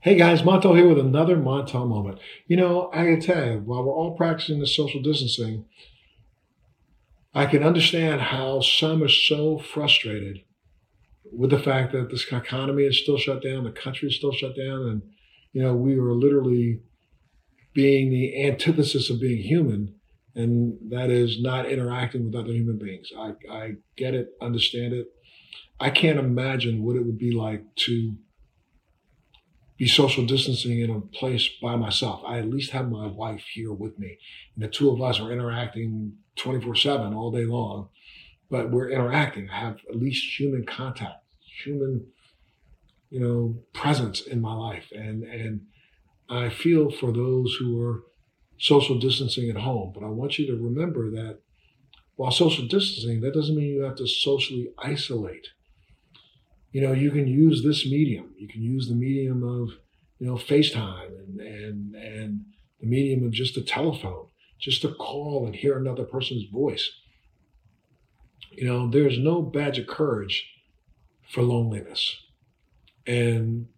Hey guys, Montel here with another Montel moment. You know, I can tell you, while we're all practicing the social distancing, I can understand how some are so frustrated with the fact that this economy is still shut down, the country is still shut down, and you know, we are literally being the antithesis of being human, and that is not interacting with other human beings. I, I get it, understand it. I can't imagine what it would be like to be social distancing in a place by myself. I at least have my wife here with me. And the two of us are interacting 24 7 all day long, but we're interacting. I have at least human contact, human, you know, presence in my life. And, and I feel for those who are social distancing at home, but I want you to remember that while social distancing, that doesn't mean you have to socially isolate you know, you can use this medium. You can use the medium of, you know, FaceTime and and and the medium of just a telephone, just to call and hear another person's voice. You know, there's no badge of courage for loneliness. And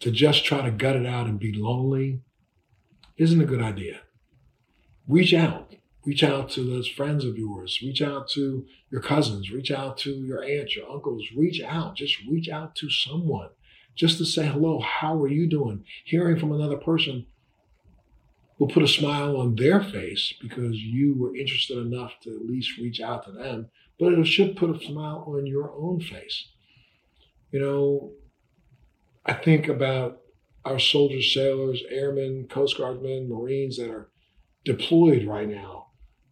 to just try to gut it out and be lonely isn't a good idea. Reach out. Reach out to those friends of yours. Reach out to your cousins. Reach out to your aunts, your uncles. Reach out. Just reach out to someone just to say hello. How are you doing? Hearing from another person will put a smile on their face because you were interested enough to at least reach out to them, but it should put a smile on your own face. You know, I think about our soldiers, sailors, airmen, Coast Guardmen, Marines that are deployed right now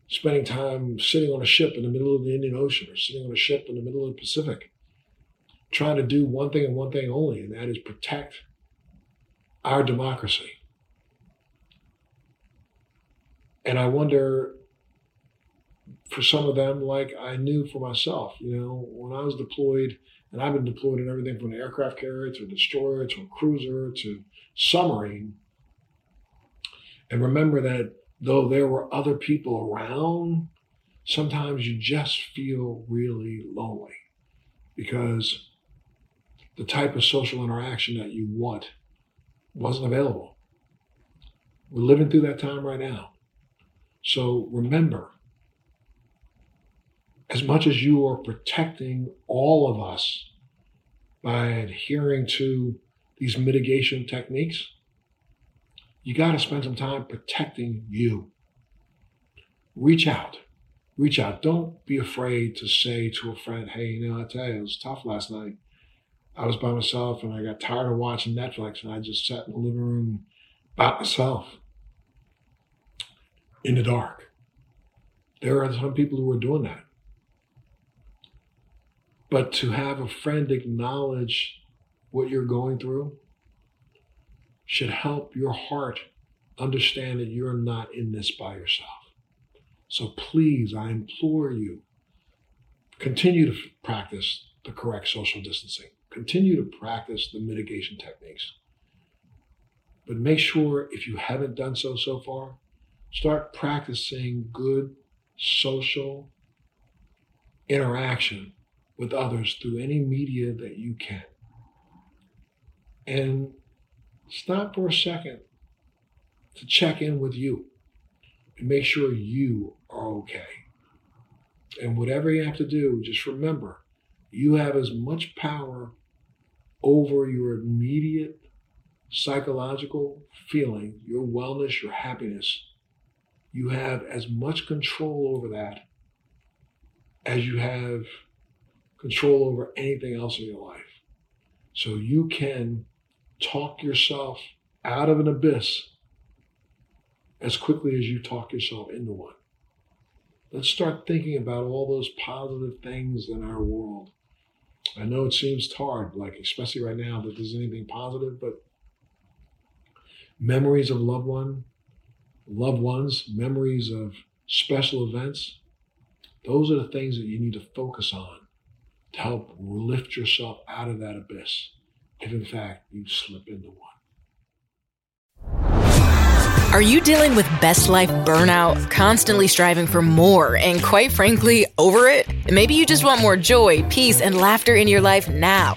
spending time sitting on a ship in the middle of the Indian Ocean or sitting on a ship in the middle of the Pacific, trying to do one thing and one thing only, and that is protect our democracy. And I wonder for some of them, like I knew for myself, you know, when I was deployed, and I've been deployed in everything from an aircraft carrier to a destroyer to a cruiser to submarine. And remember that though there were other people around, sometimes you just feel really lonely because the type of social interaction that you want wasn't available. We're living through that time right now. So remember, as much as you are protecting all of us by adhering to these mitigation techniques, you got to spend some time protecting you. Reach out. Reach out. Don't be afraid to say to a friend, hey, you know, I tell you, it was tough last night. I was by myself and I got tired of watching Netflix and I just sat in the living room by myself in the dark. There are some people who are doing that. But to have a friend acknowledge what you're going through should help your heart understand that you're not in this by yourself. So please, I implore you, continue to practice the correct social distancing. Continue to practice the mitigation techniques. But make sure if you haven't done so so far, start practicing good social interaction with others through any media that you can. And stop for a second to check in with you and make sure you are okay. And whatever you have to do, just remember you have as much power over your immediate psychological feeling, your wellness, your happiness. You have as much control over that as you have control over anything else in your life. So you can talk yourself out of an abyss as quickly as you talk yourself into one. Let's start thinking about all those positive things in our world. I know it seems hard, like especially right now, that there's anything positive, but memories of loved one, loved ones, memories of special events, those are the things that you need to focus on to help lift yourself out of that abyss if in fact you slip into one. Are you dealing with best life burnout, constantly striving for more, and quite frankly, over it? Maybe you just want more joy, peace, and laughter in your life now.